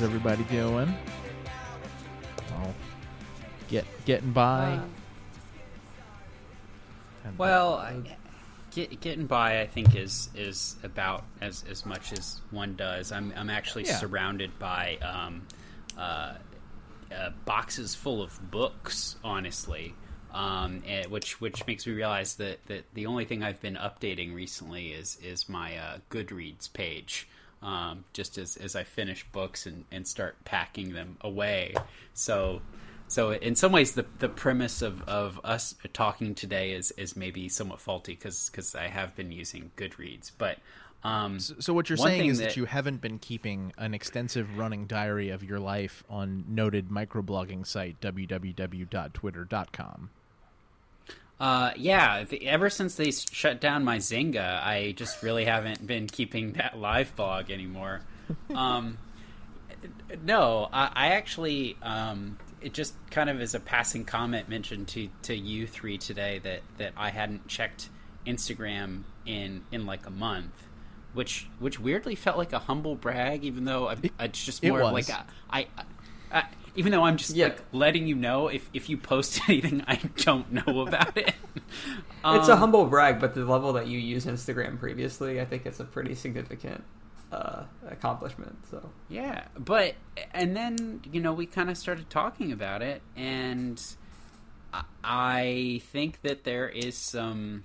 How's everybody doing? Oh, get getting by. Uh, Well, I, get, getting by, I think, is is about as as much as one does. I'm I'm actually Yeah. surrounded by um, uh, uh, boxes full of books, honestly. Um, eh, which which makes me realize that, that the only thing I've been updating recently is is my uh, Goodreads page. Um, just as, as I finish books and, and start packing them away. So so in some ways the the premise of, of us talking today is is maybe somewhat faulty because I have been using Goodreads. But um, so what you're saying is that, you haven't been keeping an extensive running diary of your life on noted microblogging site www.twitter.com. Uh, yeah. The, ever since they shut down my Xanga, I just really haven't been keeping that live blog anymore. Um, no, I, I actually, um, it just kind of as a passing comment mentioned to, to you three today that, that I hadn't checked Instagram in, in like a month. Which, which weirdly felt like a humble brag, even though I, it's just more like a, I, I, even though I'm just Yeah. like letting you know if, if you post anything I don't know about it. It's a Um, humble brag, but the level that you use Instagram previously, I think it's a pretty significant uh, accomplishment. So Yeah, but and then you know we kind of started talking about it, and I- I think that there is some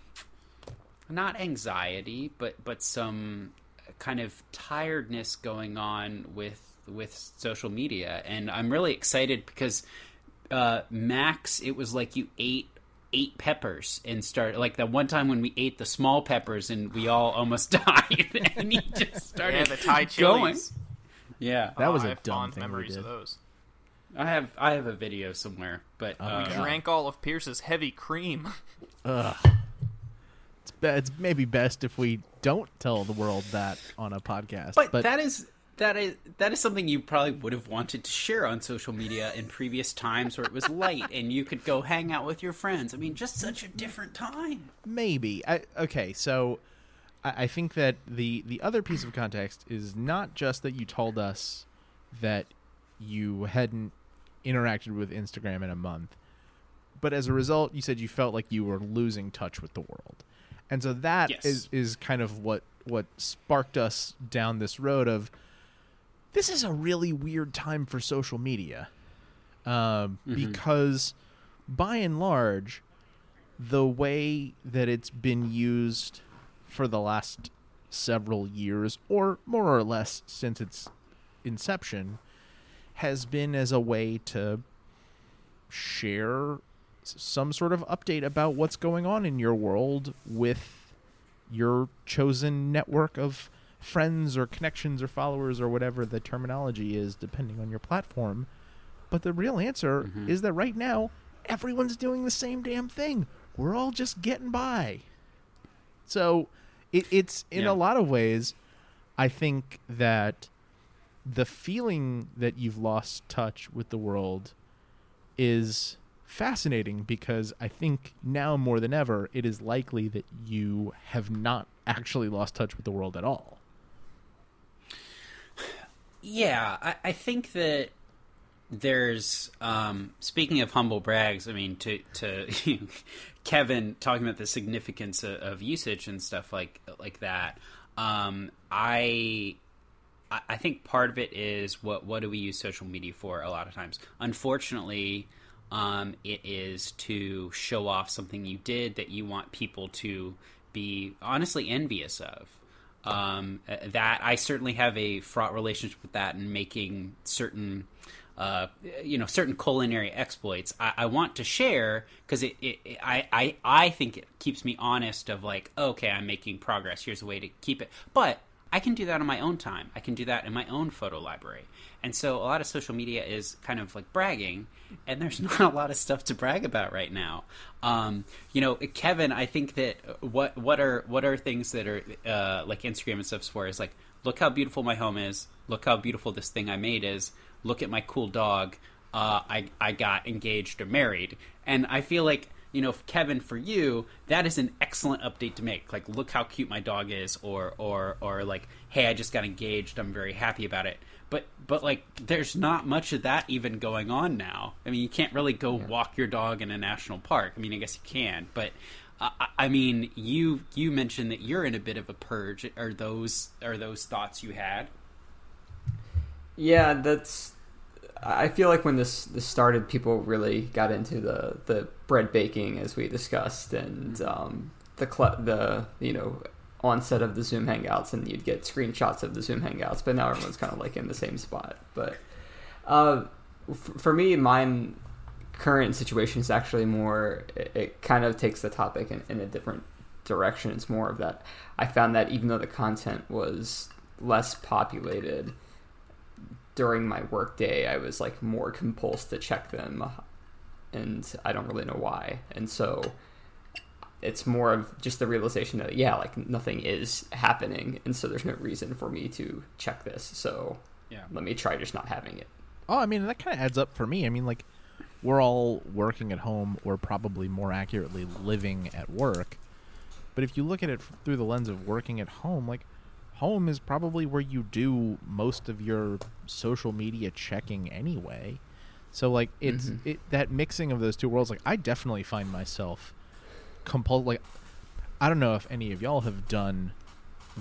not anxiety, but but some kind of tiredness going on with with social media, and I'm really excited because uh, Max, it was like you ate eight peppers and started like that one time when we ate the small peppers and we all almost died, and he just started Yeah, the Thai going. chilies. Yeah, That Oh, was I a have dumb fond thing we memories did. of those. I have I have a video somewhere, but Oh, uh, God. Drank all of Pierce's heavy cream. Ugh. It's, be- it's maybe best if we don't tell the world that on a podcast. but, that is that is that is something you probably would have wanted to share on social media in previous times where it was light and you could go hang out with your friends. I mean, just such a different time. Maybe. I, okay, so I, I think that the the other piece of context is not just that you told us that you hadn't interacted with Instagram in a month, but as a result, you said you felt like you were losing touch with the world, and so that Yes. is is kind of what what sparked us down this road of this is a really weird time for social media um, because by and large the way that it's been used for the last several years, or more or less since its inception, has been as a way to share some sort of update about what's going on in your world with your chosen network of friends or connections or followers or whatever the terminology is, depending on your platform. But the real answer mm-hmm. is that right now, everyone's doing the same damn thing. We're all just getting by. So it, it's in Yeah. a lot of ways, I think that the feeling that you've lost touch with the world is fascinating because I think now more than ever, it is likely that you have not actually lost touch with the world at all. Yeah, I, I think that there's um, speaking of humble brags. I mean, to to Kevin talking about the significance of, of usage and stuff like like that. Um, I I- I think part of it is what what do we use social media for? A lot of times, unfortunately, um, it is to show off something you did that you want people to be honestly envious of. Um, that I certainly have a fraught relationship with that, and making certain uh, you know certain culinary exploits. I, I want to share because it, it, it I, I I think it keeps me honest of like okay I'm making progress. Here's a way to keep it. But I can do that on my own time. I can do that in my own photo library. And so a lot of social media is kind of like bragging and there's not a lot of stuff to brag about right now. Um, you know Kevin I think that what what are what are things that are uh, like Instagram and stuff for is like look how beautiful my home is. Look how beautiful this thing I made is. Look at my cool dog. Uh, I I got engaged or married, and I feel like you know, Kevin, for you, that is an excellent update to make. Like, look how cute my dog is, or or or like, hey, I just got engaged. I'm very happy about it. But but like, there's not much of that even going on now. I mean, you can't really go walk your dog in a national park. I mean, I guess you can, but. Uh, I- I mean, you you mentioned that you're in a bit of a purge. Are those are those thoughts you had? Yeah, that's. I feel like when this this started, people really got into the the bread baking as we discussed, and um, the cl- the you know onset of the Zoom Hangouts, and you'd get screenshots of the Zoom Hangouts. But now everyone's kind of like in the same spot. But uh, f- for me, mine current situation is actually more. It, it kind of takes the topic in, in a different direction. It's more of that. I found that even though the content was less populated during my workday, I was like more compulsed to check them, and I don't really know why. And so it's more of just the realization that yeah, like nothing is happening, and so there's no reason for me to check this. So Yeah. let me try just not having it. Oh, I mean that kind of adds up for me. I mean, like we're all working at home, or probably more accurately, living at work. But if you look at it through the lens of working at home, like home is probably where you do most of your social media checking anyway. So like it's Mhm. it that mixing of those two worlds. Like I definitely find myself compul like I don't know if any of y'all have done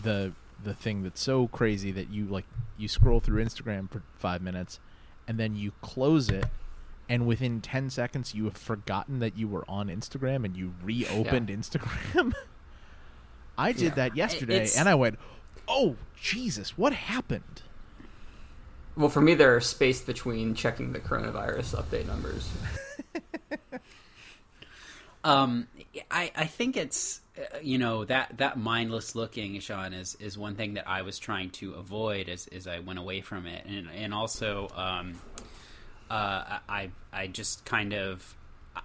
the the thing that's so crazy that you like you scroll through Instagram for five minutes and then you close it and within 10 seconds you have forgotten that you were on Instagram and you reopened Instagram. I did Yeah. that yesterday it's- and I went, "Oh, Jesus, what happened?" Well, for me, they're spaced between checking the coronavirus update numbers. Um, I I think it's uh, you know that that mindless looking, Sean, is is one thing that I was trying to avoid as as I went away from it, and and also um, uh, I I just kind of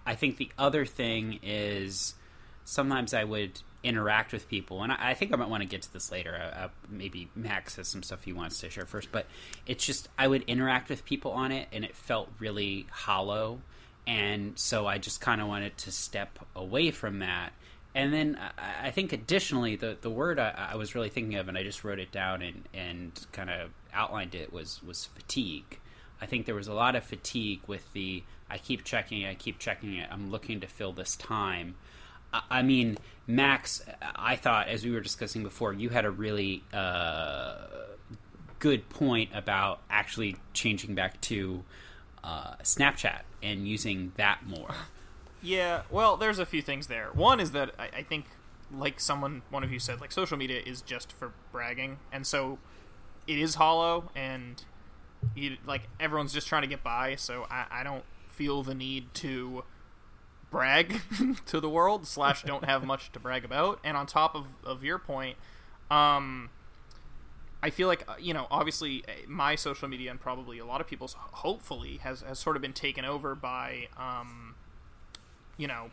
I think the other thing is sometimes I would interact with people, and I, I think I might want to get to this later. Uh, uh, maybe Max has some stuff he wants to share first, but it's just I would interact with people on it, and it felt really hollow, and so I just kind of wanted to step away from that. And then I, I think additionally, the the word I, I was really thinking of, and I just wrote it down and and kind of outlined it was was fatigue. I think there was a lot of fatigue with the I keep checking I keep checking it. I'm looking to fill this time. I, mean, Max, I thought as we were discussing before, you had a really uh, good point about actually changing back to uh, Snapchat and using that more. Yeah, well, there's a few things there. One is that I, I think, like someone, one of you said, like social media is just for bragging, and so it is hollow, and you, like everyone's just trying to get by. So I, I don't feel the need to brag to the world. Slash, don't have much to brag about. And on top of of your point, um, I feel like uh, you know, obviously, uh, my social media and probably a lot of people's, hopefully, has has sort of been taken over by. Um, you know,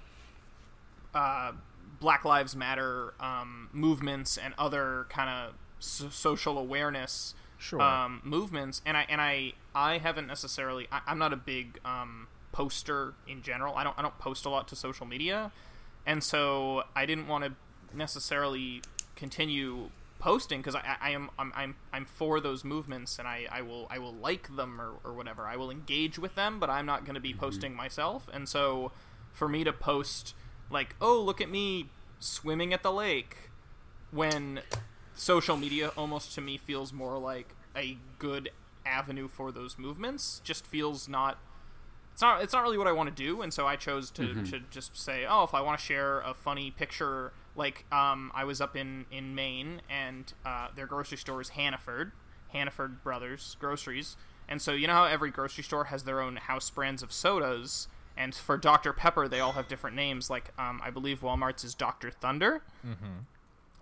uh, Black Lives Matter um, movements and other kind of so- social awareness Sure. um, movements, and I and I I haven't necessarily. I, I'm not a big um, poster in general. I don't I don't post a lot to social media, and so I didn't want to necessarily continue posting because I, I am I'm, I'm I'm for those movements and I, I will I will like them or, or whatever. I will engage with them but I'm not going to be mm-hmm. posting myself. And so for me to post like oh look at me swimming at the lake when social media almost to me feels more like a good avenue for those movements just feels not it's not it's not really what I want to do, and so I chose to, to just say, oh, if I want to share a funny picture, like um, I was up in in Maine, and uh, their grocery store is Hannaford, Hannaford Brothers Groceries, And so you know how every grocery store has their own house brands of sodas, and for Dr Pepper they all have different names. Like um, I believe Walmart's is Dr Thunder,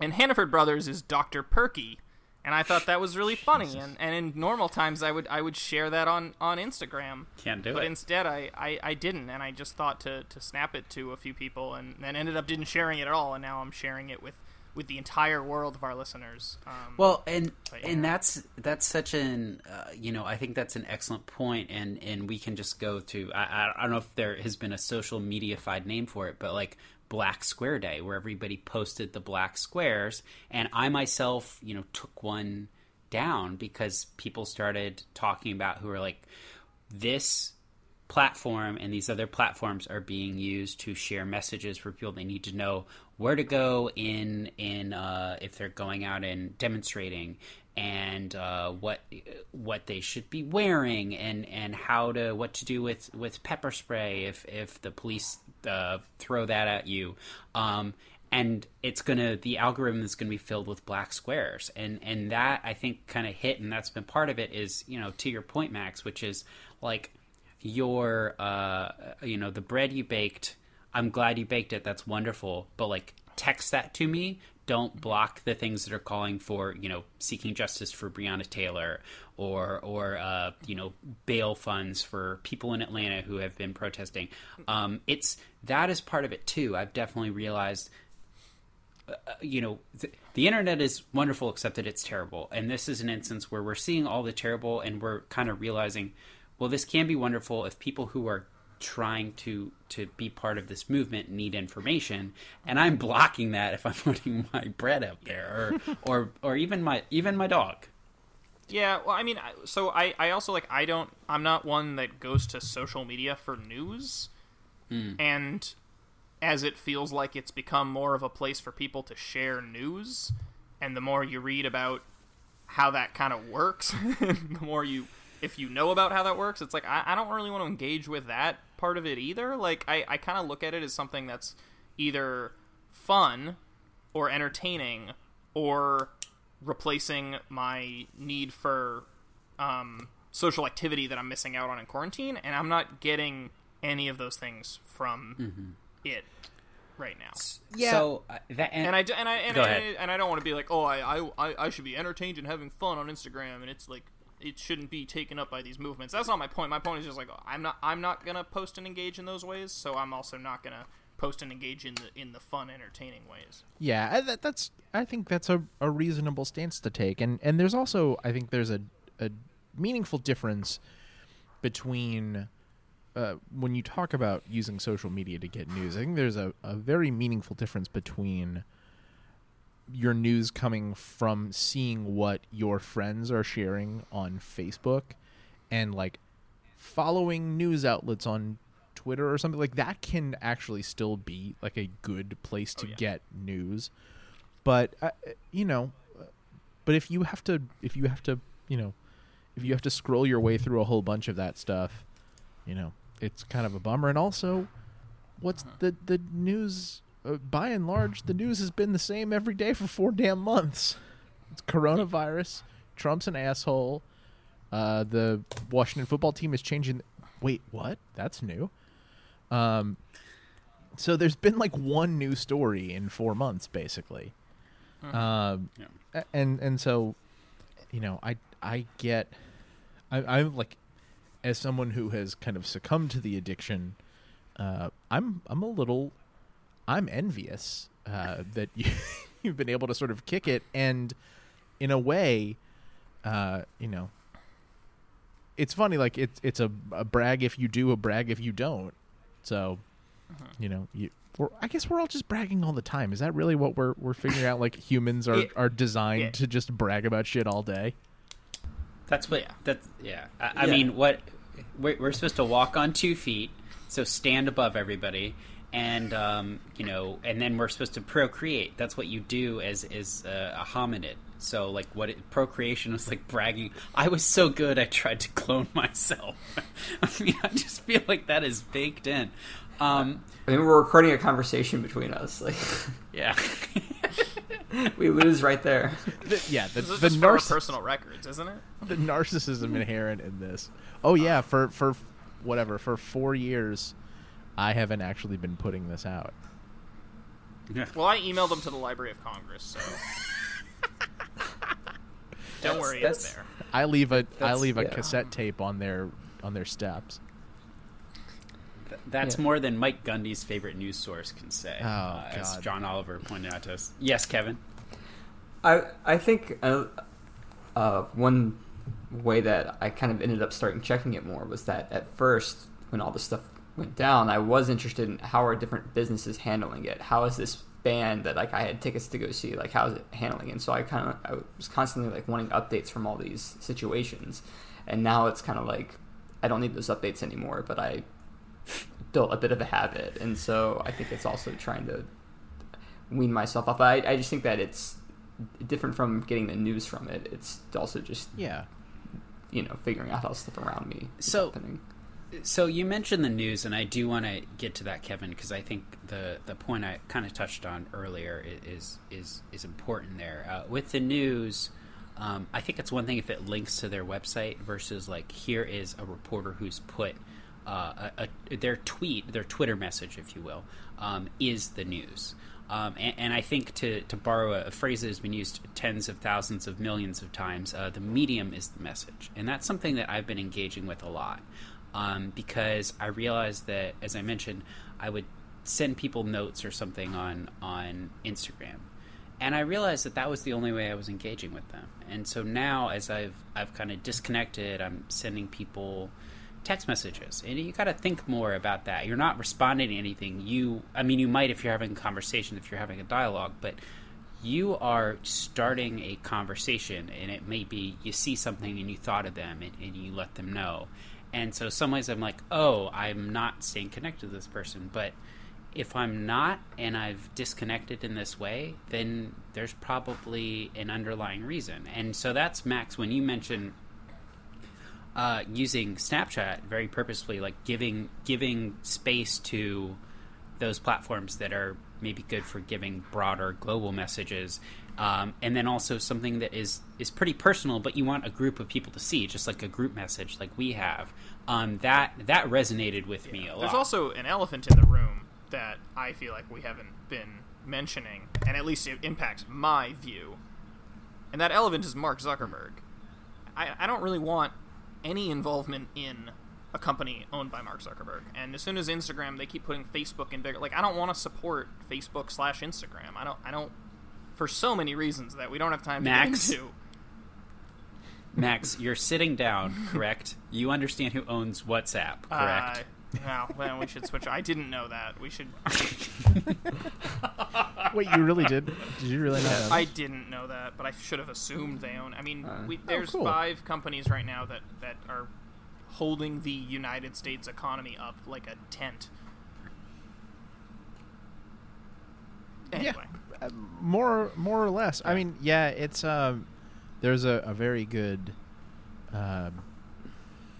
and Hannaford Brothers is Dr Perky. And I thought that was really funny. And, and in normal times, I would I would share that on, on Instagram. Can't do But it. instead, I, I, I didn't, and I just thought to, to snap it to a few people, and then ended up didn't sharing it at all, and now I'm sharing it with, with the entire world of our listeners. Um, Well, and But, and that's that's such an uh, you know I think that's an excellent point, and and we can just go to I I- I don't know if there has been a social mediaified name for it, but like Black Square Day, where everybody posted the black squares, and I myself you know took one down because people started talking about who are like this platform and these other platforms are being used to share messages for people. They need to know where to go in in uh, if they're going out and demonstrating and uh, what what they should be wearing and and how to what to do with with pepper spray if if the police uh, throw that at you. Um, and it's gonna the algorithm is gonna be filled with black squares. And and that i think kind of hit and that's been part of it is you know to your point max which is like your uh you know the bread you baked i'm glad you baked it that's wonderful but like text that to me don't block the things that are calling for you know seeking justice for breonna taylor or or uh you know bail funds for people in atlanta who have been protesting um it's that is part of it too i've definitely realized you know, th- the internet is wonderful, except that it's terrible. And this is an instance where we're seeing all the terrible, and we're kind of realizing, well, this can be wonderful if people who are trying to to be part of this movement need information, and I'm blocking that if I'm putting my bread out there, or or or even my even my dog. Yeah, well, I mean, so I, I also like I don't I'm not one that goes to social media for news, hmm. and as it feels like it's become more of a place for people to share news, and the more you read about how that kind of works, the more you if you know about how that works, it's like I, I don't really want to engage with that part of it either. Like I, I kind of look at it as something that's either fun or entertaining or replacing my need for um, social activity that I'm missing out on in quarantine, and I'm not getting any of those things from it right now. Yeah. So uh, that and, And I and I and, Go I, and I don't want to be like, oh, I, I I I should be entertained and having fun on Instagram, and it's like it shouldn't be taken up by these movements. That's not my point. My point is just like I'm not I'm not gonna post and engage in those ways, so I'm also not gonna post and engage in the in the fun, entertaining ways. Yeah, that, that's. I think that's a, a reasonable stance to take, and and there's also I think there's a a meaningful difference between uh, when you talk about using social media to get news. I think there's a, a very meaningful difference between your news coming from seeing what your friends are sharing on Facebook and like following news outlets on Twitter or something like that can actually still be like a good place to yeah. get news. But uh, you know, but if you have to if you have to, you know, if you have to scroll your way through a whole bunch of that stuff, you know, it's kind of a bummer and also what's the the news uh, by and large the news has been the same every day for four damn months. It's coronavirus, Trump's an asshole. Uh, the Washington football team is changing. Wait, what? That's new. Um, so there's been like one new story in four months, basically. Um, Yeah. and and so, you know, I I get, I, I'm like, as someone who has kind of succumbed to the addiction, uh, I'm I'm a little, I'm envious uh, that you, you've been able to sort of kick it, and in a way, uh, you know, it's funny. Like it's it's a, a brag if you do, a brag if you don't. So, you know, you. We're, I guess we're all just bragging all the time. Is that really what we're we're figuring out? Like humans are, Yeah. are designed Yeah. to just brag about shit all day. That's what. Yeah. That's yeah. I, I Yeah. mean, what we're, we're supposed to walk on two feet, so stand above everybody, and um, you know, and then we're supposed to procreate. That's what you do as as uh, a hominid. So like, what it, procreation was like bragging. I was so good, I tried to clone myself. I mean, I just feel like that is baked in. Um, I mean, we're recording a conversation between us. Like, yeah. we lose right there. The- yeah, the This is the, just for our narciss- personal records, isn't it? the narcissism inherent in this. Oh yeah, for for whatever for four years, I haven't actually been putting this out. Well, I emailed them to the Library of Congress, so don't worry, it's there. I leave a I leave a yeah. cassette tape on their on their steps. Th- That's Yeah. more than Mike Gundy's favorite news source can say. Oh, uh, As John Oliver pointed out to us. Yes, Kevin. I I think uh, uh, one way that I kind of ended up starting checking it more was that at first when all this stuff went down, I was interested in how are different businesses handling it. How is this band that like I had tickets to go see like how is it handling it? And so I kind of I was constantly like wanting updates from all these situations, and now it's kind of like I don't need those updates anymore, but I built a bit of a habit, and so I think it's also trying to wean myself off. I, I just think that it's different from getting the news from it. It's also just Yeah, you know figuring out how stuff around me is So- happening. So you mentioned the news, and I do want to get to that, Kevin, because I think the the point I kind of touched on earlier is is is important there. Uh, with the news, um, I think it's one thing if it links to their website versus like here is a reporter who's put uh, a, a, their tweet, their Twitter message, if you will, um, is the news. Um, and, and I think to, to borrow a, phrase that has been used tens of thousands of millions of times, uh, the medium is the message. And that's something that I've been engaging with a lot um, because I realized that, as I mentioned, I would send people notes or something on, on Instagram. And I realized that that was the only way I was engaging with them. And so now, as I've, I've kind of disconnected, I'm sending people text messages and you got to think more about that you're not responding to anything you i mean you might if you're having a conversation if you're having a dialogue but you are starting a conversation and it may be you see something and you thought of them and, and you let them know and so some ways i'm like oh i'm not staying connected to this person. But if i'm not and i've disconnected in this way then there's probably an underlying reason. And so that's max when you mentioned uh, using Snapchat very purposefully, like giving giving space to those platforms that are maybe good for giving broader global messages, um, and then also something that is is pretty personal, but you want a group of people to see, just like a group message, like we have. Um, that that resonated with me a lot. There's also an elephant in the room that I feel like we haven't been mentioning, and at least it impacts my view. And that elephant is Mark Zuckerberg. I, I don't really want any involvement in a company owned by Mark Zuckerberg. And as soon as Instagram, they keep putting Facebook in bigger. Like I don't want to support Facebook slash Instagram. I don't. I don't. For so many reasons that we don't have time Max? to get into. Max, you're sitting down, correct? you understand who owns WhatsApp, correct? Uh, well, then we should switch. I didn't know that. We should. wait, you really did? Did you really know that? I didn't know that, but I should have assumed they own. I mean, Uh, we, oh, there's cool. five companies right now that that are holding the United States economy up like a tent. Anyway, Uh, more more or less. I mean, yeah, it's um, there's a, a very good, um,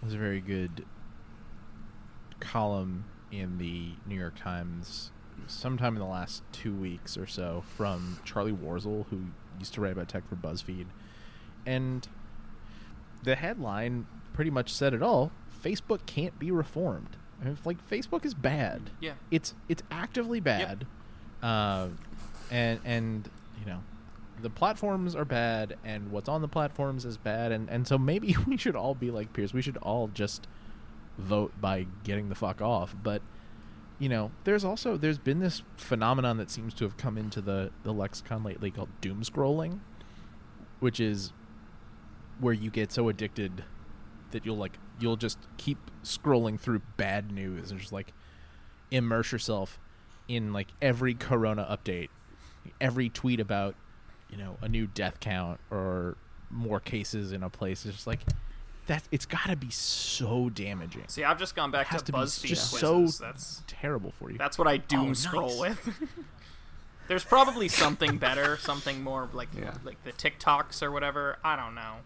there's a very good column in the New York Times, sometime in the last two weeks or so, from Charlie Warzel, who used to write about tech for BuzzFeed, and the headline pretty much said it all. Facebook can't be reformed. I mean, like Facebook is bad yeah, it's it's actively bad uh, and and you know the platforms are bad and what's on the platforms is bad and and so maybe we should all be like Pierce. We should all just vote by getting the fuck off. But you know there's also there's been this phenomenon that seems to have come into the the lexicon lately called doom scrolling which is where you get so addicted that you'll like you'll just keep scrolling through bad news and just like immerse yourself in like every corona update every tweet about you know a new death count or more cases in a place it's just like that it's got to be so damaging see, I've just gone back has to to be BuzzFeed just quizzes. so that's terrible for you that's what I doom Oh, scroll nice. with. There's probably something better, something more like Yeah. like the TikToks or whatever. I don't know,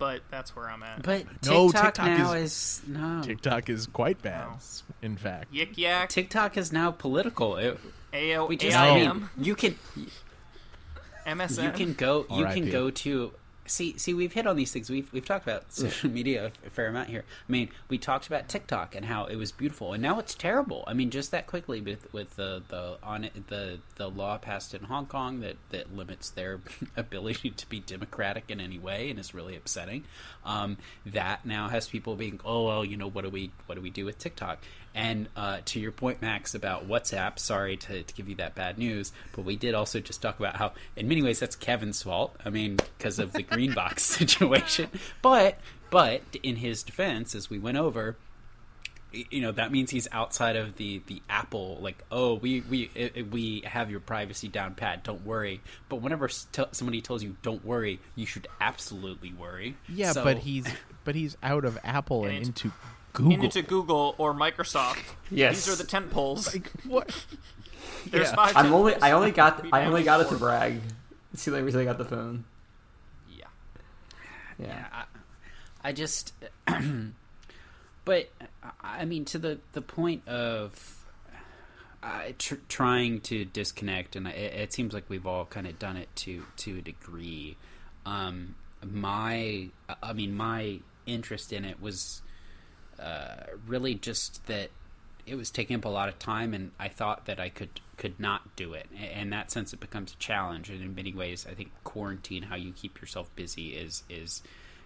but that's where I'm at. But No, TikTok, TikTok now is- is, no. tiktok is quite bad Oh. in fact Yik yak, TikTok is now political. It, AO, we just, I mean, you can. MSN. you can go you can go to see see we've hit on these things. We've we've talked about social media a fair amount here. I mean we talked about tiktok and how it was beautiful and now it's terrible. I mean just that quickly with with the the on it, the the law passed in hong kong that that limits their ability to be democratic in any way and is really upsetting. Um that now has people being oh well you know what do we what do we do with tiktok and uh, to your point, Max, about WhatsApp, sorry to, to give you that bad news, but we did also just talk about how, in many ways, that's Kevin's fault. I mean, because of the green box situation. But, but in his defense, as we went over, you know that means he's outside of the the Apple. Like, oh, we we i- i- we have your privacy down pat. Don't worry. But whenever s- tell- somebody tells you don't worry, you should absolutely worry. Yeah, So- but he's but he's out of Apple and And into Google. into Google or Microsoft. Yes. These are the tent poles. like what? There's yeah. five. I'm only. I only got I only got it to before. brag. See, like reason I got the phone. Yeah. Yeah. Yeah, I, I just, but I I mean, to the the point of uh, tr- trying to disconnect, and it, it seems like we've all kind of done it to to a degree. Um, my, I mean, my interest in it was uh, really just that it was taking up a lot of time, and I thought that I could could not do it. In that sense, it becomes a challenge, and in many ways, I think quarantine, how you keep yourself busy, is is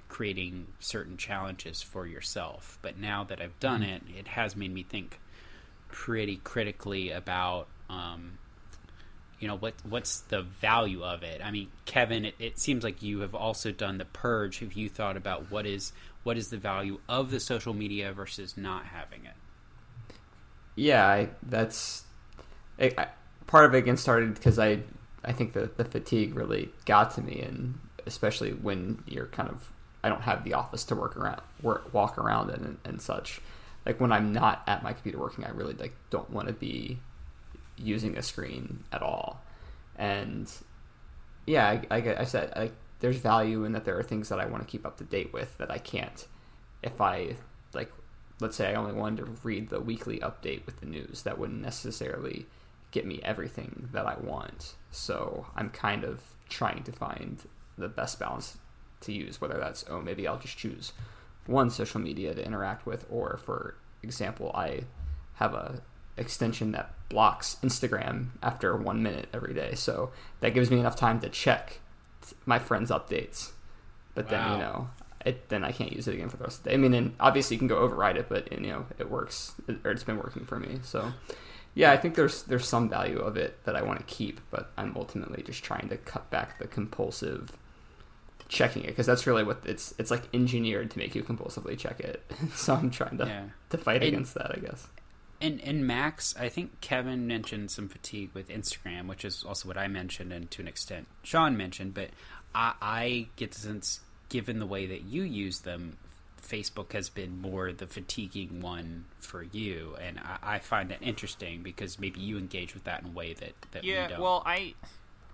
creating certain challenges for yourself. But now that I've done it, it has made me think pretty critically about. Um, you know what what's the value of it i mean kevin it, it seems like you have also done the purge have you thought about what is what is the value of the social media versus not having it yeah, I, that's I, I, part of it again started because I I think the the fatigue really got to me, and especially when you're kind of I don't have the office to work around work walk around and, and such. Like when I'm not at my computer working, I really like don't want to be using a screen at all, and yeah, I, I, I said like there's value in that there are things that I want to keep up to date with that I can't if I like let's say I only wanted to read the weekly update with the news that wouldn't necessarily get me everything that I want. So I'm kind of trying to find the best balance to use whether that's oh maybe I'll just choose one social media to interact with or for example I have a extension that blocks Instagram after 1 minute every day. So that gives me enough time to check my friends' updates. But then, you know, it, then I can't use it again for the rest of the day. I mean, and obviously you can go override it, but you know, it works or it's been working for me. So, yeah, I think there's there's some value of it that I want to keep, but I'm ultimately just trying to cut back the compulsive checking it because that's really what it's it's like engineered to make you compulsively check it. so I'm trying to yeah to fight And- against that, I guess. And and max i think kevin mentioned some fatigue with instagram which is also what i mentioned and to an extent sean mentioned but i i get the sense given the way that you use them facebook has been more the fatiguing one for you. And i, I find that interesting because maybe you engage with that in a way that that we don't. well, I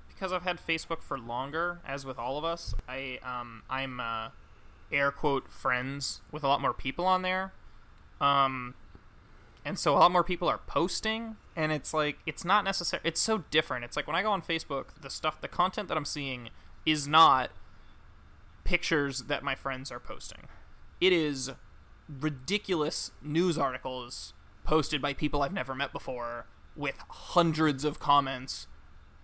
because I've had Facebook for longer, as with all of us, I um I'm uh, air quote friends with a lot more people on there, um, and so a lot more people are posting, and it's like it's not necessary. It's so different. It's like when I go on Facebook, the stuff, the content that I'm seeing is not pictures that my friends are posting. It is ridiculous news articles posted by people I've never met before with hundreds of comments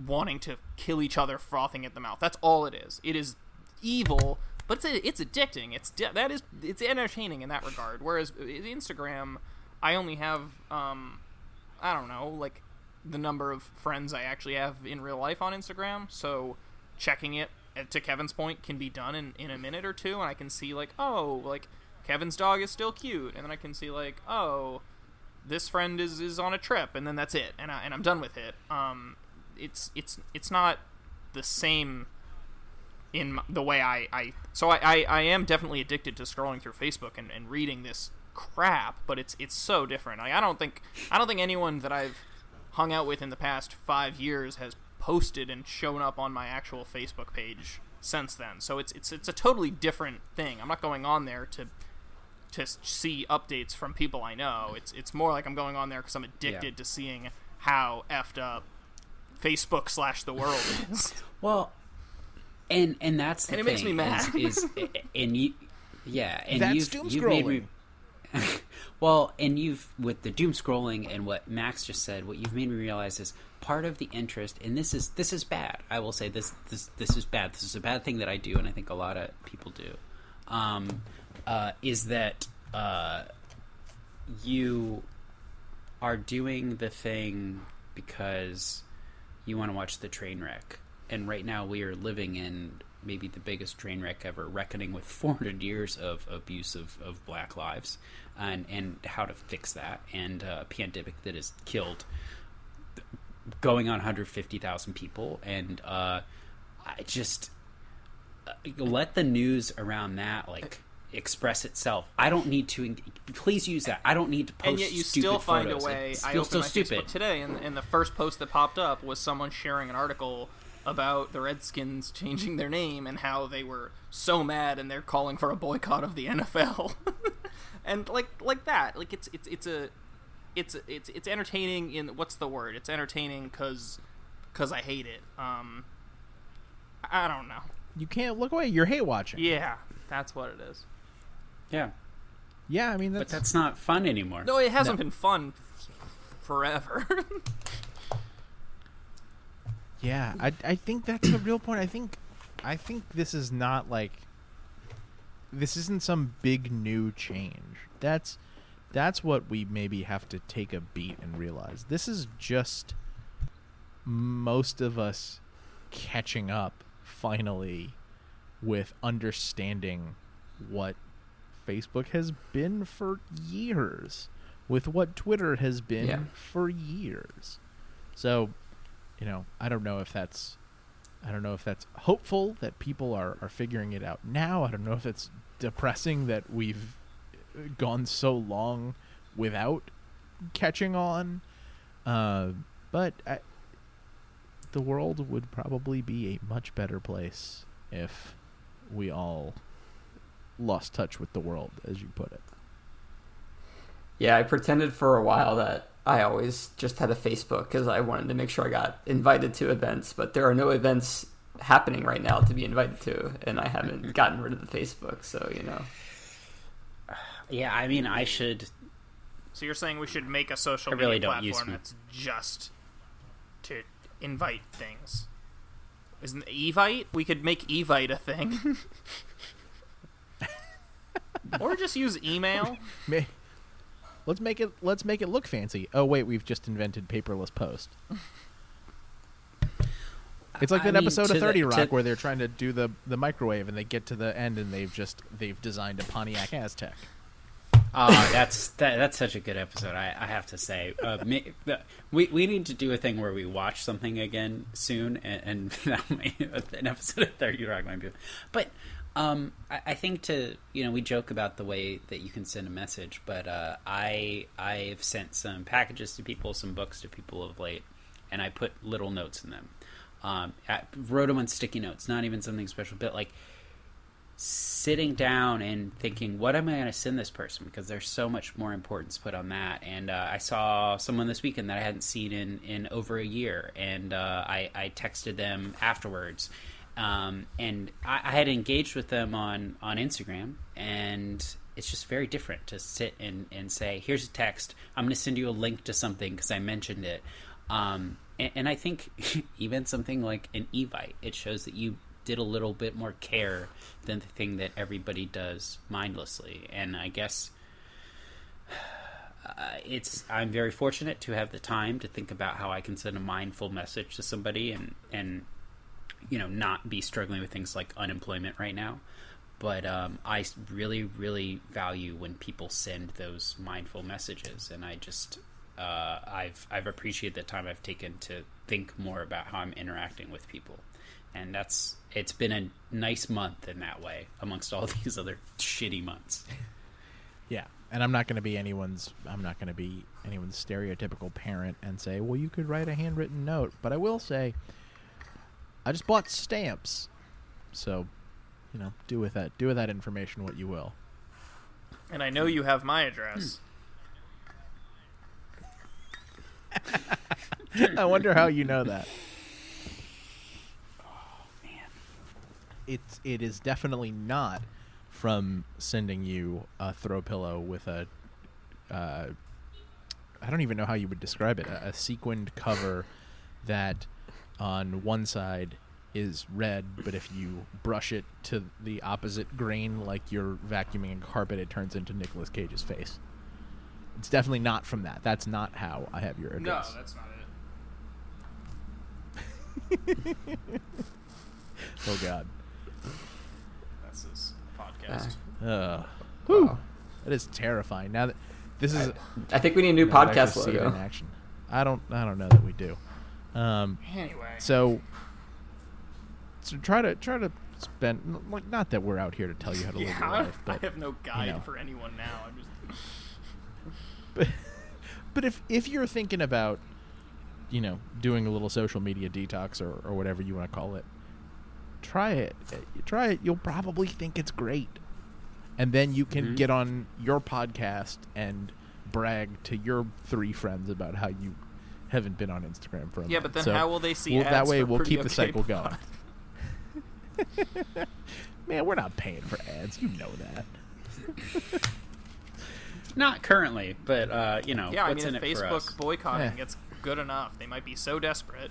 wanting to kill each other frothing at the mouth. That's all it is. It is evil, but it's it's addicting. It's that is it's entertaining in that regard. Whereas uh, Instagram, I only have um I don't know, like the number of friends I actually have in real life on Instagram. So checking it uh, to Kevin's point can be done in, in a minute or two and I can see like, oh, like Kevin's dog is still cute and then I can see like, oh, this friend is, is on a trip and then that's it and, I, and I'm done with it. Um, it's it's it's not the same in the way I, I so I, I, I am definitely addicted to scrolling through Facebook and, and reading this crap, but it's it's so different. Like, I don't think I don't think anyone that I've hung out with in the past five years has posted and shown up on my actual Facebook page since then. So it's it's it's a totally different thing. I'm not going on there to to see updates from people I know. It's it's more like I'm going on there because I'm addicted to seeing how effed up Facebook slash the world is. Well, and and that's the And it thing makes me mad. Is, is and you, yeah, and That's you've, doom you've made me. well, and you've with the doom scrolling and what Max just said, what you've made me realize is part of the interest, and this is this is bad. I will say this this this is bad. This is a bad thing that I do, and I think a lot of people do. Um, uh, is that uh, you are doing the thing because you want to watch the train wreck. And right now we are living in maybe the biggest train wreck ever, reckoning with 400 years of abuse of, of black lives and, and how to fix that, and uh, a pandemic that has killed going on 150,000 people. And uh, I just uh, let the news around that, like, express itself. I don't need to. Please use that. I don't need to post. and yet you stupid still find photos. a way. I opened so stupid. Facebook today, and, and the first post that popped up was someone sharing an article about the Redskins changing their name and how they were so mad and they're calling for a boycott of the NFL, and like like that. Like it's it's it's a it's it's it's entertaining. In what's the word? It's entertaining because because I hate it. Um, I don't know. You can't look away. You're hate watching. Yeah, that's what it is. Yeah, Yeah, I mean but that's, that's not fun anymore. No, it hasn't No. been fun forever. yeah. I I think that's the real point. I think I think this is not like this isn't some big new change. That's that's what we maybe have to take a beat and realize. This is just most of us catching up finally with understanding what Facebook has been for years, with what Twitter has been Yeah. for years. So, you know, I don't know if that's I don't know if that's hopeful that people are, are figuring it out now. I don't know if it's depressing that we've gone so long without catching on. Uh, but I, the world would probably be a much better place if we all lost touch with the world, as you put it. Yeah, I pretended for a while that I always just had a Facebook because I wanted to make sure I got invited to events, but there are no events happening right now to be invited to, and I haven't mm-hmm. gotten rid of the Facebook, so you know. Yeah, I mean, I should. So you're saying we should make a social I really media don't use platform me. that's just to invite things? Isn't Evite? We could make Evite a thing. or just use email. May- let's make it let's make it look fancy. Oh wait, we've just invented paperless post. It's like I that mean, episode to of the- Thirty to- Rock where they're trying to do the the microwave and they get to the end and they've just they've designed a Pontiac Aztek. Oh, that's that, that's such a good episode. I, I have to say, uh, ma- the- we we need to do a thing where we watch something again soon, and, and that might, an episode of Thirty Rock might be. But um, I, I think to you know we joke about the way that you can send a message, but uh, I I've sent some packages to people, some books to people of late, and I put little notes in them. Um, I wrote them on sticky notes, not even something special, but like sitting down and thinking, what am I going to send this person? Because there's so much more importance put on that. And uh, I saw someone this weekend that I hadn't seen in, in over a year, and uh, I, I texted them afterwards. Um, and I, I had engaged with them on, on Instagram, and it's just very different to sit and, and say, here's a text. I'm going to send you a link to something because I mentioned it. Um, and, and I think even something like an Evite, it shows that you did a little bit more care than the thing that everybody does mindlessly. And I guess uh, it's I'm very fortunate to have the time to think about how I can send a mindful message to somebody and and you know not be struggling with things like unemployment right now. But um, I really, really value when people send those mindful messages, and I just uh, I've I've appreciated the time I've taken to think more about how I'm interacting with people, and that's it's been a nice month in that way amongst all these other shitty months. Yeah, and I'm not going to be anyone's I'm not going to be anyone's stereotypical parent and say, "Well, you could write a handwritten note." But I will say I just bought stamps. So, you know, do with that do with that information what you will. And I know you have my address. Hmm. I wonder how you know that. Oh man. It's it is definitely not from sending you a throw pillow with a uh, I don't even know how you would describe it, a, a sequined cover that on one side is red, but if you brush it to the opposite grain, like you're vacuuming a carpet, it turns into Nicolas Cage's face. It's definitely not from that. That's not how I have your address. No, that's not it. oh God. That's this podcast. Uh, Wow. that is terrifying. Now that this is I think we need a new you know, I'd podcast actually see it logo. in action. I don't. I don't know that we do. Um, Anyway, so, so try to try to spend like not that we're out here to tell you how to live yeah, your I, life, I have no guide know. for anyone now. I'm just but, but if if you're thinking about you know doing a little social media detox or, or whatever you want to call it try it Uh, try it you'll probably think it's great and then you can Mhm. get on your podcast and brag to your three friends about how you haven't been on instagram for a while. yeah. month. But then So how will they see we'll- ads that way for we'll Pretty keep the Okay cycle going Pod? man we're not paying for ads you know that Not currently, but uh, you know, Yeah, I what's mean, in if it for us? Facebook boycotting Yeah. gets good enough, they might be so desperate.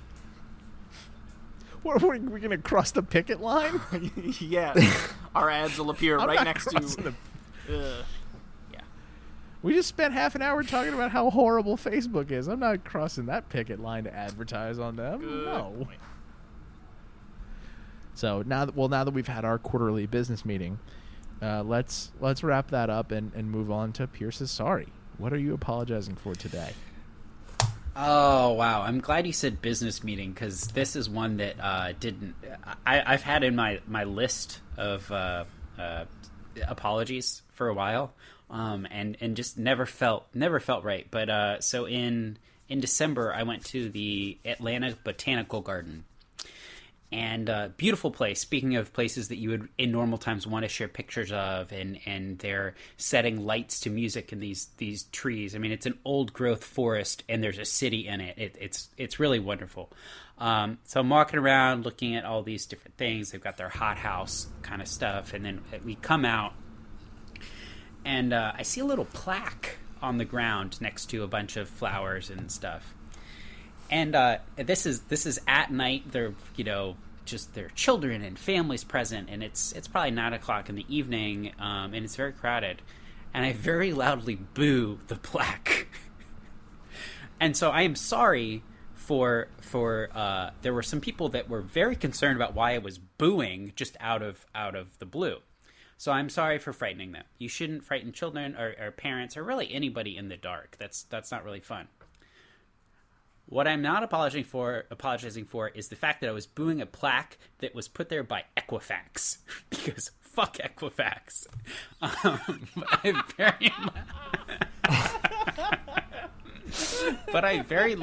what, we're, we're gonna cross the picket line yeah, our ads will appear I'm right not next crossing to. the Uh, yeah, We just spent half an hour talking about how horrible Facebook is. I'm not crossing that picket line to advertise on them. good no. point. So now that well, now that we've had our quarterly business meeting, uh, let's let's wrap that up and, and move on to Pierce's sorry. What are you apologizing for today? Oh wow! I'm glad you said business meeting because this is one that uh, didn't. I, I've had in my my list of uh, uh, apologies for a while, um, and and just never felt never felt right. But uh, so in in December, I went to the Atlanta Botanical Garden, and uh, beautiful place. Speaking of places that you would in normal times want to share pictures of, and and they're setting lights to music in these these trees. I mean, it's an old growth forest, and there's a city in it. it it's it's really wonderful. Um, so I'm walking around looking at all these different things. They've got their hothouse kind of stuff, and then we come out, and uh, I see a little plaque on the ground next to a bunch of flowers and stuff and uh, this is this is at night. They're you know just their children and families present, and it's it's probably nine o'clock in the evening, um, and it's very crowded. And I very loudly boo the plaque, and so I am sorry for for uh, there were some people that were very concerned about why I was booing just out of out of the blue. So I'm sorry for frightening them. You shouldn't frighten children or, or parents or really anybody in the dark. That's that's not really fun. What I'm not apologizing for, apologizing for, is the fact that I was booing a plaque that was put there by Equifax because fuck Equifax. Um, but I very, but I very,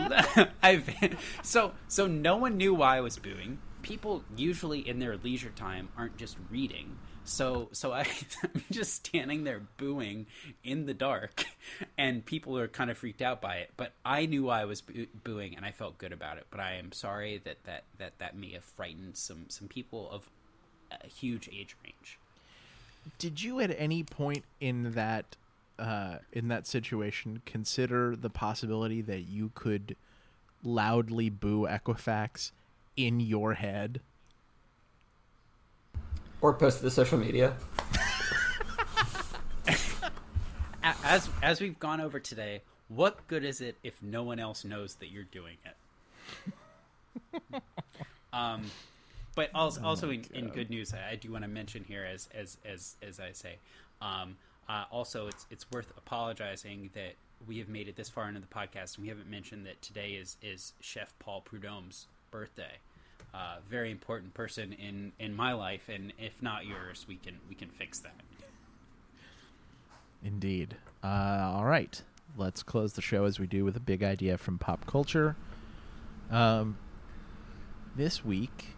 I so so no one knew why I was booing. People usually in their leisure time aren't just reading. So so I, I'm just standing there booing in the dark, and people are kind of freaked out by it. But I knew I was boo- booing, and I felt good about it. But I am sorry that that that that may have frightened some some people of a huge age range. Did you at any point in that uh, in that situation consider the possibility that you could loudly boo Equifax in your head? Or post to the social media. As as we've gone over today, what good is it if no one else knows that you're doing it? um, but also, also in, in good news, I, I do want to mention here, as as as as I say, um, uh, also it's it's worth apologizing that we have made it this far into the podcast and we haven't mentioned that today is is Chef Paul Prudhomme's birthday. Uh, very important person in in my life, and if not yours, we can we can fix that. Indeed. Uh, all right. Let's close the show as we do with a big idea from pop culture. Um, this week,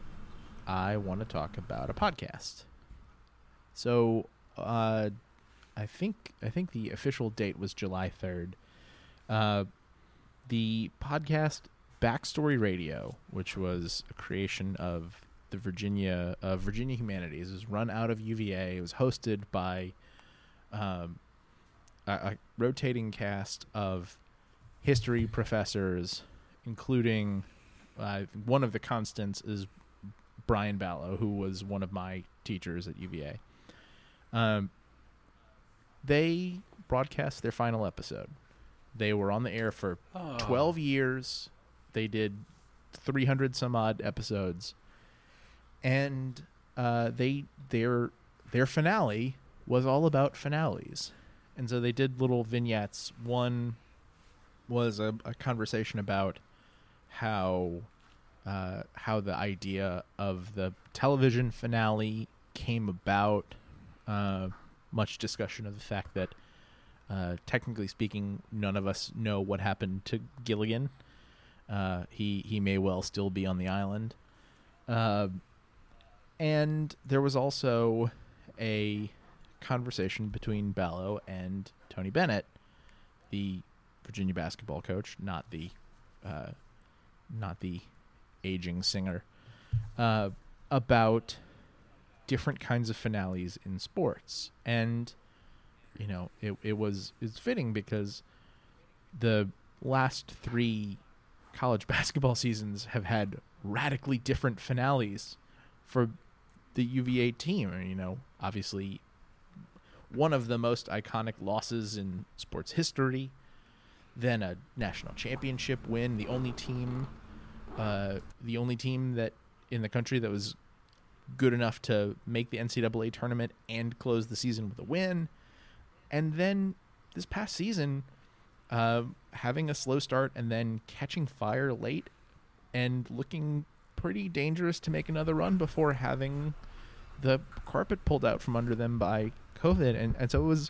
I want to talk about a podcast. So, uh, I think I think the official date was July third. Uh, the podcast Backstory Radio, which was a creation of the Virginia uh, Virginia Humanities. It was run out of UVA. It was hosted by um, a, a rotating cast of history professors, including uh, one of the constants is Brian Balogh, who was one of my teachers at UVA. Um, they broadcast their final episode. They were on the air for Oh. 12 years. They did 300 some odd episodes. And uh, they their their finale was all about finales. And so they did little vignettes. One was a, a conversation about how uh, how the idea of the television finale came about. Uh, much discussion of the fact that, uh, technically speaking, none of us know what happened to Gilligan. Uh, he he may well still be on the island. Uh, and there was also a conversation between Balogh and Tony Bennett, the Virginia basketball coach, not the uh, not the aging singer, uh, about different kinds of finales in sports. And you know, it it was it's fitting because the last three college basketball seasons have had radically different finales for the UVA team. You know, obviously one of the most iconic losses in sports history, then a national championship win, the only team uh, the only team that in the country that was good enough to make the NCAA tournament and close the season with a win. And then this past season, uh, having a slow start and then catching fire late and looking pretty dangerous to make another run before having the carpet pulled out from under them by COVID. And, and so it was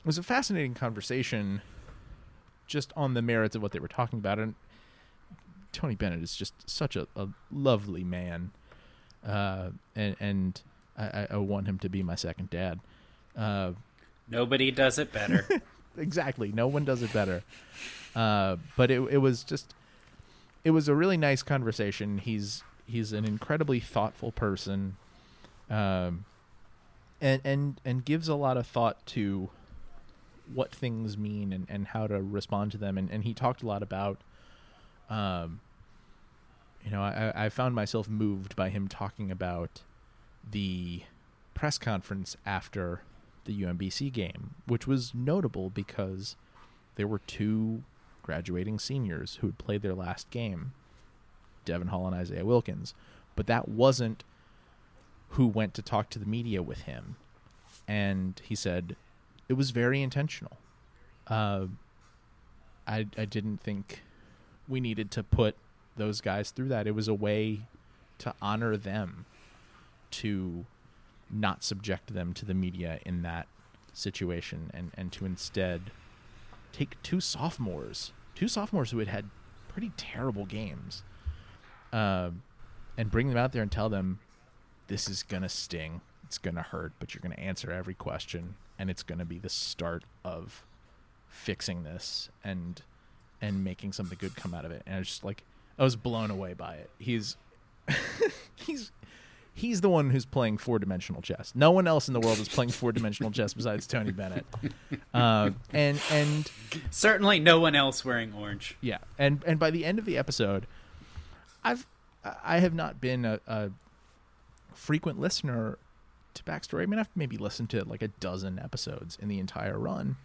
it was a fascinating conversation just on the merits of what they were talking about. And Tony Bennett is just such a, a lovely man. Uh, and and I, I- want him to be my second dad. Uh, Nobody does it better. exactly. No one does it better. Uh, but it it was just it was a really nice conversation. He's he's an incredibly thoughtful person, um, and and and gives a lot of thought to what things mean and, and how to respond to them. And, and he talked a lot about, um, you know, I, I found myself moved by him talking about the press conference after the UMBC game, which was notable because there were two graduating seniors who had played their last game, Devon Hall and Isaiah Wilkins. But that wasn't who went to talk to the media with him. And he said it was very intentional. Uh, I, I didn't think we needed to put those guys through that. It was a way to honor them, to not subject them to the media in that situation, and, and to instead take two sophomores, two sophomores who had had pretty terrible games, uh, and bring them out there and tell them this is gonna sting, it's gonna hurt, but you're gonna answer every question, and it's gonna be the start of fixing this and and making something good come out of it. And I was just like, I was blown away by it. He's he's he's the one who's playing four dimensional chess. No one else in the world is playing four dimensional chess besides Tony Bennett. Uh, and and Certainly, no one else wearing orange. yeah, and and by the end of the episode, I've I have not been a, a frequent listener to backstory. I mean, I've maybe listened to like a dozen episodes in the entire run,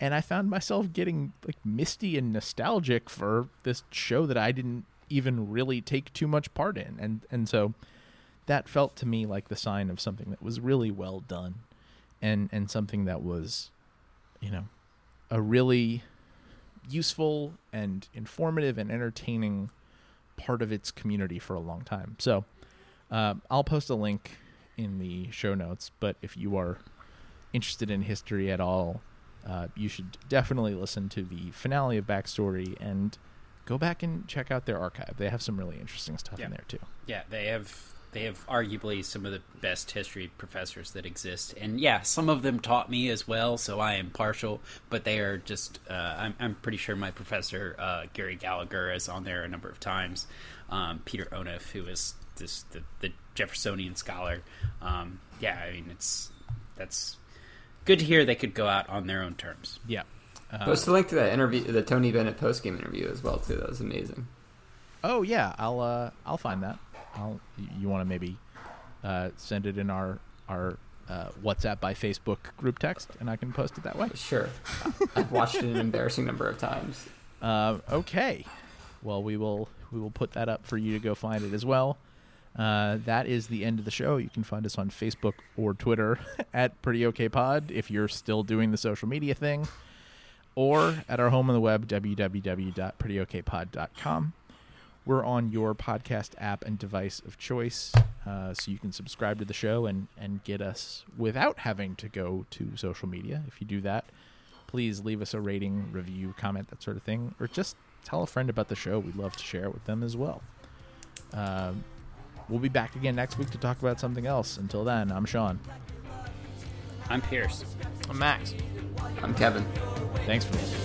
and I found myself getting like misty and nostalgic for this show that I didn't even really take too much part in, and and so that felt to me like the sign of something that was really well done, and and something that was, you know, a really useful and informative and entertaining part of its community for a long time. So uh, I'll post a link in the show notes, but if you are interested in history at all, uh, you should definitely listen to the finale of Backstory and go back and check out their archive. They have some really interesting stuff Yeah. in there too. Yeah, they have they have arguably some of the best history professors that exist, and yeah, some of them taught me as well, so I am partial. But they are just, uh, I'm, I'm pretty sure my professor uh, Gary Gallagher is on there a number of times. Um, Peter Onuf, who is this the, the Jeffersonian scholar. Um, yeah, I mean it's that's good to hear they could go out on their own terms. Yeah. Post a link to that interview, the Tony Bennett post game interview as well too. That was amazing. Oh yeah, I'll uh, I'll find that. I'll. You want to maybe uh, send it in our our uh, WhatsApp by Facebook group text, and I can post it that way. Sure, I've watched it an embarrassing number of times. Uh, okay. Well, we will we will put that up for you to go find it as well. Uh, that is the end of the show. You can find us on Facebook or Twitter at Pretty Okay Pod if you're still doing the social media thing, or at our home on the web www.prettyokpod.com. We're on your podcast app and device of choice, uh, so you can subscribe to the show and and get us without having to go to social media. If you do that, please leave us a rating, review, comment, that sort of thing, or just tell a friend about the show. We'd love to share it with them as well. Um, we'll be back again next week to talk about something else. Until then, I'm Sean. I'm Pierce. I'm Max. I'm Kevin. Thanks for listening.